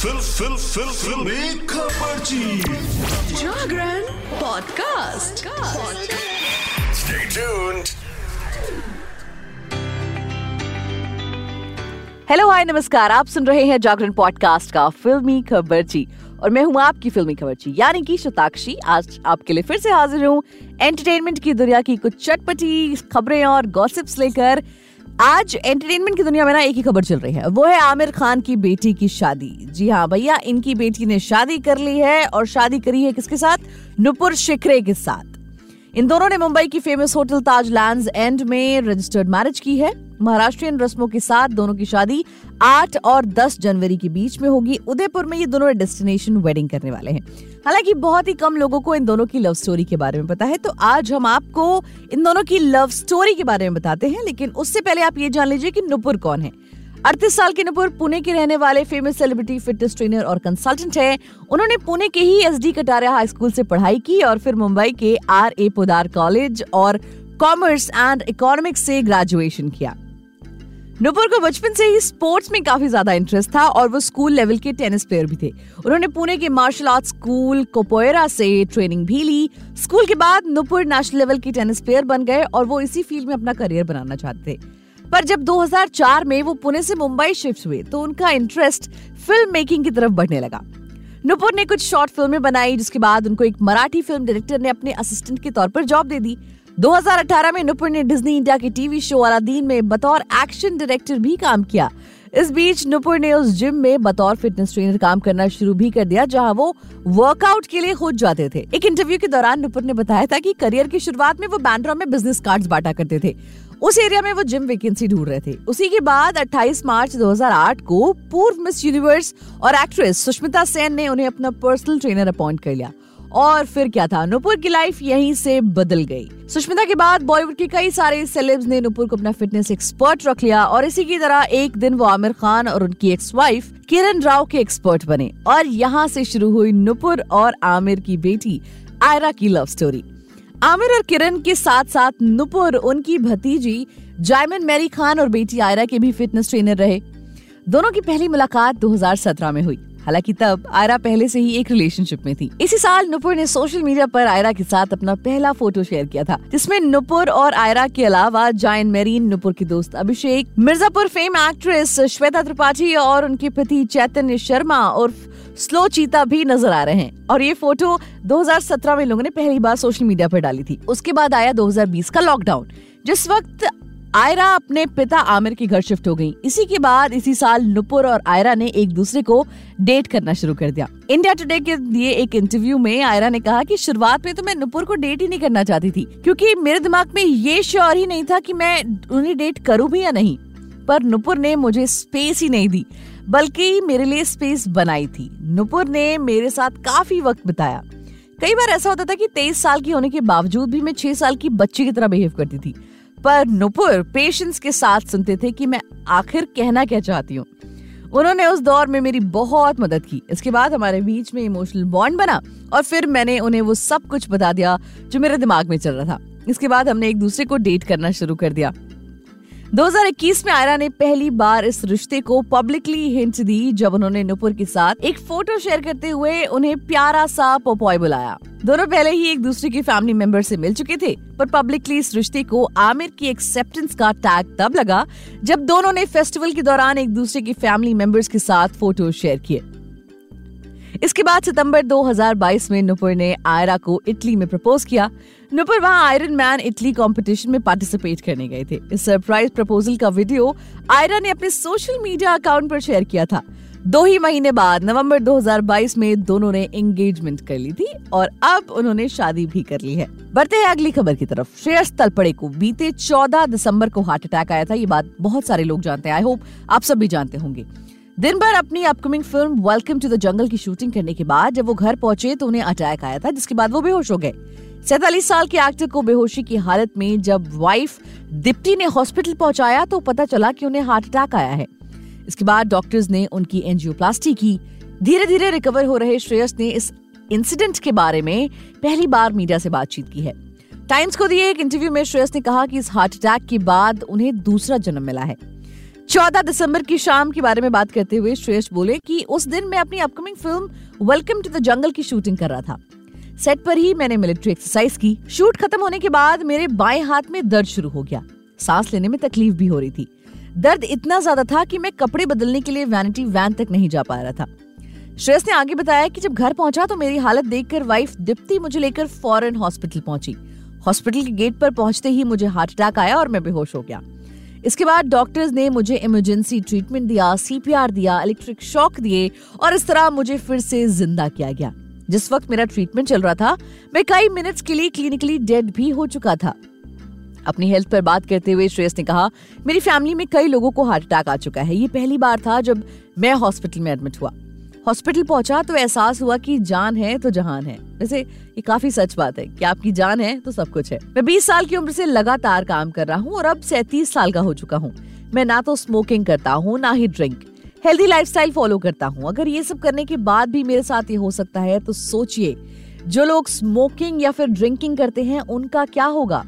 Fill फिल फिल फिल। खबरची Jagran podcast. Stay tuned. Hello hi नमस्कार। आप सुन रहे हैं जागरण पॉडकास्ट का फिल्मी खबरची और मैं हूँ आपकी फिल्मी खबरची यानी कि शताक्षी। आज आपके लिए फिर से हाजिर हूँ। एंटरटेनमेंट की दुनिया की कुछ चटपटी खबरें और गॉसिप्स लेकर। आज एंटरटेनमेंट की दुनिया में ना एक ही खबर चल रही है। वो है आमिर खान की बेटी की शादी। जी हाँ भैया, इनकी बेटी ने शादी कर ली है और शादी करी है किसके साथ? नुपुर शिखरे के साथ। इन दोनों ने मुंबई की famous hotel Taj lands end में रजिस्टर्ड मैरिज की है। महाराष्ट्रियन रस्मों के साथ दोनों की शादी 8 और 10 जनवरी के बीच में होगी। उदयपुर में ये दोनों डेस्टिनेशन वेडिंग करने वाले हैं। हालाँकि बहुत ही कम लोगों को इन दोनों की लव स्टोरी के बारे में पता है। तो आज हम आपको इन दोनों की लव स्टोरी के बारे में बताते हैं, लेकिन उससे पहले आप ये जान लीजिए कि नुपुर कौन है। अड़तीस साल के नुपुर पुणे के रहने वाले फ़ेमस सेलिब्रिटी फिटनेस ट्रेनर और कंसल्टेंट है। उन्होंने पुणे के ही S D Kataria high school से पढ़ाई की और फिर मुंबई के आर ए पोदार कॉलेज और कॉमर्स एंड इकोनॉमिक्स से ग्रेजुएशन किया। नुपुर को बचपन से ही स्पोर्ट्स में काफ़ी ज़्यादा इंटरेस्ट था और वो स्कूल लेवल के टेनिस प्लेयर भी थे। उन्होंने पुणे के मार्शल आर्ट स्कूल कोपोएरा से ट्रेनिंग भी ली। स्कूल के बाद नुपुर नेशनल लेवल के टेनिस प्लेयर बन गए और वो इसी फ़ील्ड में अपना करियर बनाना चाहते थे। पर जब 2004 में वो पुणे से मुंबई शिफ्ट हुए तो उनका इंटरेस्ट फ़िल्म मेकिंग की तरफ़ बढ़ने लगा। नुपुर ने कुछ शॉर्ट फ़िल्में बनाई, जिसके बाद उनको एक मराठी फ़िल्म डायरेक्टर ने अपने असिस्टेंट के तौर पर जॉब दे दी। 2018 में नुपुर ने डिज्नी इंडिया के टीवी शो अलादीन में बतौर एक्शन डायरेक्टर भी काम किया। इस बीच नुपुर ने उस जिम में बतौर फिटनेस ट्रेनर काम करना शुरू भी कर दिया, जहाँ वो वर्कआउट के लिए खुद जाते थे। एक इंटरव्यू के दौरान नुपुर ने बताया था कि करियर की शुरुआत में वो बैंड्रा में बिज़नेस कार्ड्स बांटा करते थे। उस एरिया में वो जिम वैकेंसी ढूंढ रहे थे। उसी के बाद 28 मार्च 2008 को पूर्व मिस यूनिवर्स और एक्ट्रेस सुष्मिता सेन ने उन्हें अपना पर्सनल ट्रेनर अपॉइंट कर लिया। और फिर क्या था? नुपुर की लाइफ यहीं से बदल गई। सुष्मिता के बाद बॉलीवुड के कई सारे सेलेब्स ने नुपुर को अपना फिटनेस एक्सपर्ट रख लिया और इसी की तरह एक दिन वो आमिर खान और उनकी एक्स वाइफ किरण राव के एक्सपर्ट बने। और यहाँ से शुरू हुई नुपुर और आमिर की बेटी आयरा की लव स्टोरी आमिर और किरण के साथ साथ नुपुर उनकी भतीजी, जायमन, मैरी खान और बेटी आयरा के भी फिटनेस ट्रेनर रहे। दोनों की पहली मुलाकात 2017 में हुई। हालाँकि तब आयरा पहले से ही एक रिलेशनशिप में थी। इसी साल नुपुर ने सोशल मीडिया पर आयरा के साथ अपना पहला फ़ोटो शेयर किया था, जिसमें नुपुर और आयरा के अलावा जायन मेरीन, नुपुर के दोस्त अभिषेक, मिर्जापुर फेम एक्ट्रेस श्वेता त्रिपाठी और उनके पति चैतन्य शर्मा और स्लो चीता भी नज़र आ रहे हैं। और ये फ़ोटो 2017 में लोगों ने पहली बार सोशल मीडिया पर डाली थी। उसके बाद आया 2020 का लॉकडाउन जिस वक्त आयरा अपने पिता आमिर के घर शिफ्ट हो गई। इसी के बाद इसी साल नुपुर और आयरा ने एक दूसरे को डेट करना शुरू कर दिया। इंडिया टुडे के दिए एक इंटरव्यू में आयरा ने कहा कि शुरुआत में तो मैं नुपुर को डेट ही नहीं करना चाहती थी, क्योंकि मेरे दिमाग में ये श्योर ही नहीं था कि मैं उन्हें डेट करूँ भी या नहीं। पर नुपुर ने मुझे स्पेस ही नहीं दी, बल्कि मेरे लिए स्पेस बनाई थी। नुपुर ने मेरे साथ काफ़ी वक्त बिताया। कई बार ऐसा होता था कि तेईस साल की होने के बावजूद भी मैं छह साल की बच्ची की तरह बिहेव करती थी। पर नुपुर पेशेंस के साथ सुनते थे कि मैं आखिर कहना क्या चाहती हूँ। उन्होंने उस दौर में मेरी बहुत मदद की। इसके बाद हमारे बीच में इमोशनल बॉन्ड बना और फिर मैंने उन्हें वो सब कुछ बता दिया जो मेरे दिमाग में चल रहा था। इसके बाद हमने एक दूसरे को डेट करना शुरू कर दिया। 2021 में आयरा ने पहली बार इस रिश्ते को पब्लिकली हिंट दी, जब उन्होंने नुपुर के साथ एक फ़ोटो शेयर करते हुए उन्हें प्यारा सा पोपॉय बुलाया। दोनों पहले ही एक दूसरे के फैमिली मेंबर से मिल चुके थे, पर पब्लिकली इस रिश्ते को आमिर की एक्सेप्टेंस का टैग तब लगा, जब दोनों ने फेस्टिवल के दौरान एक दूसरे के फैमिली मेंबर्स के साथ फ़ोटो शेयर किए। इसके बाद सितंबर 2022 में नुपुर ने आयरा को इटली में प्रपोज किया। नुपुर वहाँ आयरन मैन इटली कंपटीशन में पार्टिसिपेट करने गए थे। इस सरप्राइज़ प्रपोजल का वीडियो आयरा ने अपने सोशल मीडिया अकाउंट पर शेयर किया था। दो ही महीने बाद, नवंबर 2022 में दोनों ने एंगेजमेंट कर ली थी और अब उन्होंने शादी भी कर ली है। बढ़ते हैं अगली खबर की तरफ़। श्रेयस तलपड़े को बीते 14 दिसंबर को हार्ट अटैक आया था। ये बात बहुत सारे लोग जानते हैं। आई होप आप सब भी जानते होंगे। दिन भर अपनी upcoming film Welcome to the Jungle की शूटिंग करने के बाद जब वो घर पहुँचे तो उन्हें अटैक आया था, जिसके बाद वो बेहोश हो गए। सैतालीस साल के एक्टर को बेहोशी की हालत में जब वाइफ दिप्टी ने हॉस्पिटल पहुँचाया तो पता चला कि उन्हें हार्ट अटैक आया है। इसके बाद डॉक्टर्स ने उनकी एंजियोप्लास्टी की। धीरे धीरे रिकवर हो रहे श्रेयस ने इस इंसिडेंट के बारे में पहली बार मीडिया से बातचीत की है। टाइम्स को दिए एक इंटरव्यू में श्रेयस ने कहा कि इस हार्ट अटैक के बाद उन्हें दूसरा जन्म मिला है। चौदह दिसंबर की शाम के बारे में बात करते हुए श्रेयस बोले कि उस दिन मैं अपनी upcoming film Welcome to the Jungle की शूटिंग कर रहा था। सेट पर ही मैंने मिलिट्री एक्सरसाइज की। शूट खत्म होने के बाद मेरे बाएँ हाथ में दर्द शुरू हो गया। सांस लेने में तकलीफ़ भी हो रही थी। दर्द इतना ज़्यादा था कि मैं कपड़े बदलने के लिए वैनिटी वैन तक नहीं जा पा रहा था। श्रेयस ने आगे बताया कि जब घर पहुँचा तो मेरी हालत देखकर वाइफ दीप्ति मुझे लेकर फॉरन हॉस्पिटल पहुँची। हॉस्पिटल के गेट पर पहुँचते ही मुझे हार्ट अटैक आया और मैं बेहोश हो गया। इसके बाद डॉक्टर्स ने मुझे इमरजेंसी ट्रीटमेंट दिया सीपीआर दिया इलेक्ट्रिक शॉक दिए और इस तरह मुझे फिर से ज़िंदा किया गया। जिस वक्त मेरा ट्रीटमेंट चल रहा था, मैं कई मिनट्स के लिए क्लिनिकली डेड भी हो चुका था। अपनी हेल्थ पर बात करते हुए श्रेयस ने कहा, मेरी फैमिली में कई लोगों को हार्ट अटैक आ चुका है। ये पहली बार था जब मैं हॉस्पिटल में एडमिट हुआ। हॉस्पिटल पहुँचा तो एहसास हुआ कि जान है तो जहान है। वैसे ये काफ़ी सच बात है कि आपकी जान है तो सब कुछ है। मैं 20 साल की उम्र से लगातार काम कर रहा हूँ और अब सैतीस साल का हो चुका हूँ। मैं ना तो स्मोकिंग करता हूँ, ना ही ड्रिंक हेल्दी लाइफस्टाइल फॉलो करता हूँ। अगर ये सब करने के बाद भी मेरे साथ ये हो सकता है तो सोचिए, जो लोग स्मोकिंग या फिर ड्रिंकिंग करते हैं, उनका क्या होगा?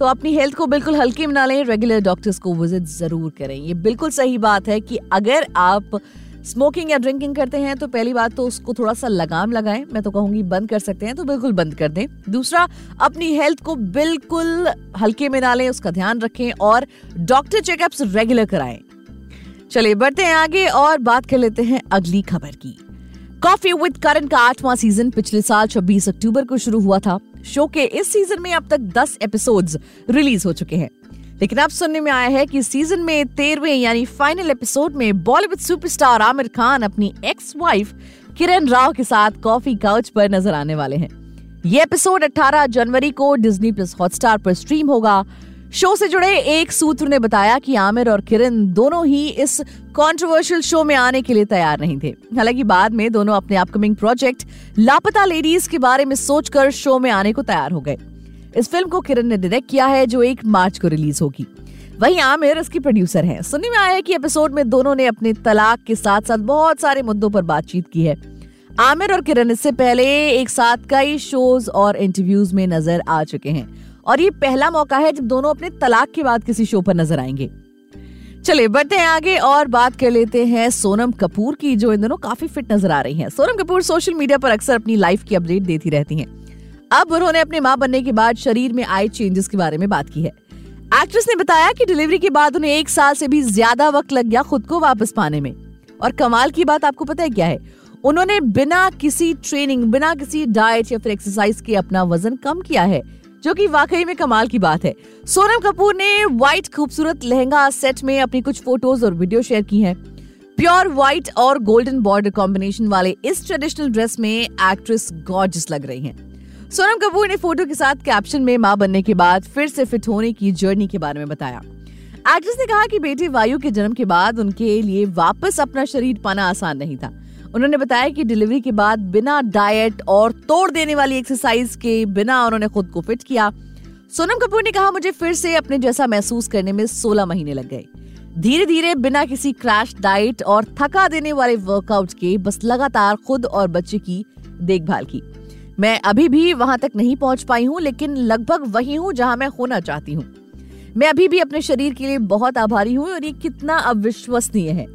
तो अपनी हेल्थ को बिल्कुल हल्के में ना लें रेगुलर डॉक्टर्स को विज़िट ज़रूर करें। ये बिल्कुल सही बात है कि अगर आप स्मोकिंग या ड्रिंकिंग करते हैं तो पहली बात तो उसको थोड़ा सा लगाम लगाएँ। मैं तो कहूँगी बंद कर सकते हैं तो बिल्कुल बंद कर दें। दूसरा, अपनी हेल्थ को बिल्कुल हल्के में ना लें, उसका ध्यान रखें और डॉक्टर चेकअप्स रेगुलर कराएँ। चलिए बढ़ते हैं आगे और बात कर लेते हैं अगली खबर की। कॉफ़ी विद करण का आठवां सीज़न पिछले साल 26 अक्टूबर को शुरू हुआ था। शो के इस सीज़न में अब तक 10 एपिसोड्स रिलीज़ हो चुके हैं। लेकिन अब सुनने में आया है कि सीज़न में तेरहवे यानी फाइनल एपिसोड में बॉलीवुड सुपरस्टार आमिर खान अपनी एक्स वाइफ किरण राव के साथ कॉफ़ी काउच पर नज़र आने वाले हैं। ये एपिसोड 18 जनवरी को डिज्नी प्लस हॉटस्टार पर स्ट्रीम होगा। शो से जुड़े एक सूत्र ने बताया कि आमिर और किरण दोनों ही इस कंट्रोवर्शियल शो में आने के लिए तैयार नहीं थे। हालाँकि बाद में दोनों अपने अपकमिंग प्रोजेक्ट लापता लेडीज़ के बारे में सोचकर शो में आने को तैयार हो गए। इस फ़िल्म को किरण ने डायरेक्ट किया है, जो एक मार्च को रिलीज़ होगी। वहीं आमिर, इसकी प्रोड्यूसर हैं। सुनने में आया है कि एपिसोड में दोनों ने अपने तलाक के साथ साथ बहुत सारे मुद्दों पर बातचीत की है। आमिर और किरण इससे पहले एक साथ कई शोज़ और इंटरव्यूज़ में नज़र आ चुके हैं। और ये पहला मौका है जब दोनों अपने तलाक के बाद किसी शो पर नज़र आएँगे। चलिए, बढ़ते हैं आगे और बात कर लेते हैं सोनम कपूर की, जो इन दोनों काफ़ी फिट नज़र आ रही हैं। सोनम कपूर सोशल मीडिया पर अक्सर अपनी लाइफ की अपडेट देती रहती हैं। अब उन्होंने अपने माँ बनने के बाद शरीर में आए चेंजेस के बारे में बात की है। एक्ट्रेस ने बताया कि डिलीवरी के बाद उन्हें एक साल से भी ज़्यादा वक्त लग गया खुद को वापस पाने में। और कमाल की बात आपको पता है क्या है? उन्होंने बिना किसी ट्रेनिंग बिना किसी डाइट या फिर एक्सरसाइज के अपना वज़न कम किया है। जो कि वाकई में कमाल की बात है। सोनम कपूर ने व्हाइट खूबसूरत लहंगा सेट में अपनी कुछ फ़ोटोज़ और वीडियो शेयर की हैं। प्योर व्हाइट और गोल्डन बॉर्डर कॉम्बिनेशन वाले इस ट्रेडिशनल ड्रेस में एक्ट्रेस गॉर्जियस लग रही हैं। सोनम कपूर ने फ़ोटो के साथ कैप्शन में माँ बनने के बाद फिर से फिट होने की जर्नी के बारे में बताया। एक्ट्रेस ने कहा कि बेटे वायु के जन्म के बाद उनके लिए वापस अपना शरीर पाना आसान नहीं था। उन्होंने बताया कि डिलीवरी के बाद बिना डाइट और तोड़ देने वाली एक्सरसाइज के बिना उन्होंने खुद को फिट किया। सोनम कपूर ने कहा, मुझे फिर से अपने जैसा महसूस करने में 16 महीने लग गए। धीरे धीरे बिना किसी क्रैश डाइट और थका देने वाले वर्कआउट के बस लगातार खुद और बच्चे की देखभाल की। मैं अभी भी वहाँ तक नहीं पहुँच पाई हूँ, लेकिन लगभग वही हूँ जहाँ मैं होना चाहती हूँ। मैं अभी भी अपने शरीर के लिए बहुत आभारी हूँ और ये कितना अविश्वसनीय है।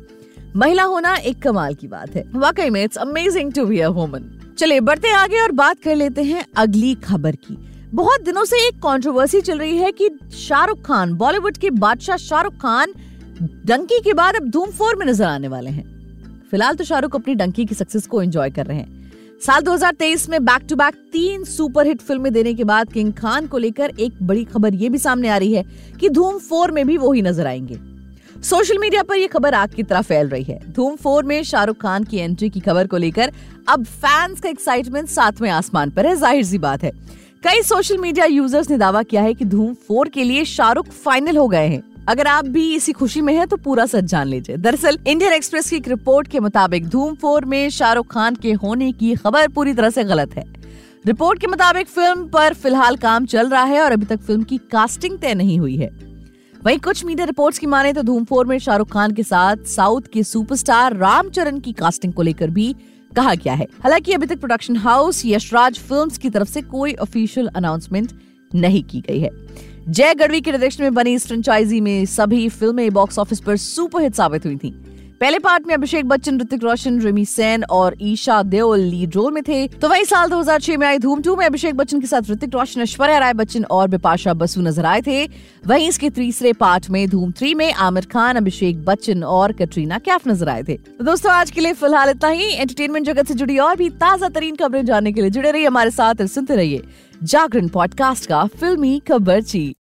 महिला होना एक कमाल की बात है। वाकई में it's amazing to be woman चलिए, बढ़ते आगे और बात कर लेते हैं अगली खबर की। बहुत दिनों से एक कंट्रोवर्सी चल रही है कि शाहरुख खान बॉलीवुड के बादशाह शाहरुख खान, डंकी के बाद अब धूम फोर में नज़र आने वाले हैं। फ़िलहाल तो शाहरुख अपनी डंकी की सक्सेस को एंजॉय कर रहे हैं। साल 2023 में बैक टू बैक तीन सुपरहिट फ़िल्में देने के बाद किंग खान को लेकर एक बड़ी खबर ये भी सामने आ रही है कि धूम फोर में भी वो ही नज़र आएँगे। सोशल मीडिया पर यह खबर आग की तरह फैल रही है। धूम फोर में शाहरुख खान की एंट्री की खबर को लेकर अब फैंस का एक्साइटमेंट सातवें आसमान पर है, ज़ाहिर सी बात है। कई सोशल मीडिया यूज़र्स ने दावा किया है कि धूम फोर के लिए शाहरुख फाइनल हो गए हैं। अगर आप भी इसी खुशी में हैं तो पूरा सच जान लीजिए। दरअसल इंडियन एक्सप्रेस की एक रिपोर्ट के मुताबिक धूम फोर में शाहरुख खान के होने की खबर पूरी तरह से गलत है। रिपोर्ट के मुताबिक फ़िल्म पर फ़िलहाल काम चल रहा है और अभी तक फ़िल्म की कास्टिंग तय नहीं हुई है। वहीं कुछ मीडिया रिपोर्ट्स की माने तो धूम फोर में शाहरुख खान के साथ साउथ के सुपरस्टार रामचरण की कास्टिंग को लेकर भी कहा गया है। हालाँकि अभी तक प्रोडक्शन हाउस यशराज फिल्म्स की तरफ़ से कोई ऑफिशियल अनाउंसमेंट नहीं की गई है। जय गढ़वी के निर्देशन में बनी इस फ्रेंचाइजी में सभी फ़िल्में बॉक्स ऑफ़िस पर सुपरहिट साबित हुई थी। पहले पार्ट में अभिषेक बच्चन, ऋतिक रोशन, रिमी सेन और ईशा देओल लीड रोल में थे। तो वही साल 2006 में आई धूम टू में अभिषेक बच्चन के साथ ऋतिक रोशन, ऐश्वर्या राय बच्चन और बिपाशा बसु नज़र आए थे। वहीं इसके तीसरे पार्ट में धूम थ्री में आमिर खान, अभिषेक बच्चन और कटरीना कैफ नज़र आए थे। तो दोस्तों, आज के लिए फ़िलहाल इतना ही। एंटरटेनमेंट जगत से जुड़ी और भी ताज़ा तरीन खबरें जानने के लिए जुड़े रहिए, हमारे साथ और सुनते रहिए जागरण पॉडकास्ट का फिल्मी खबर खबरची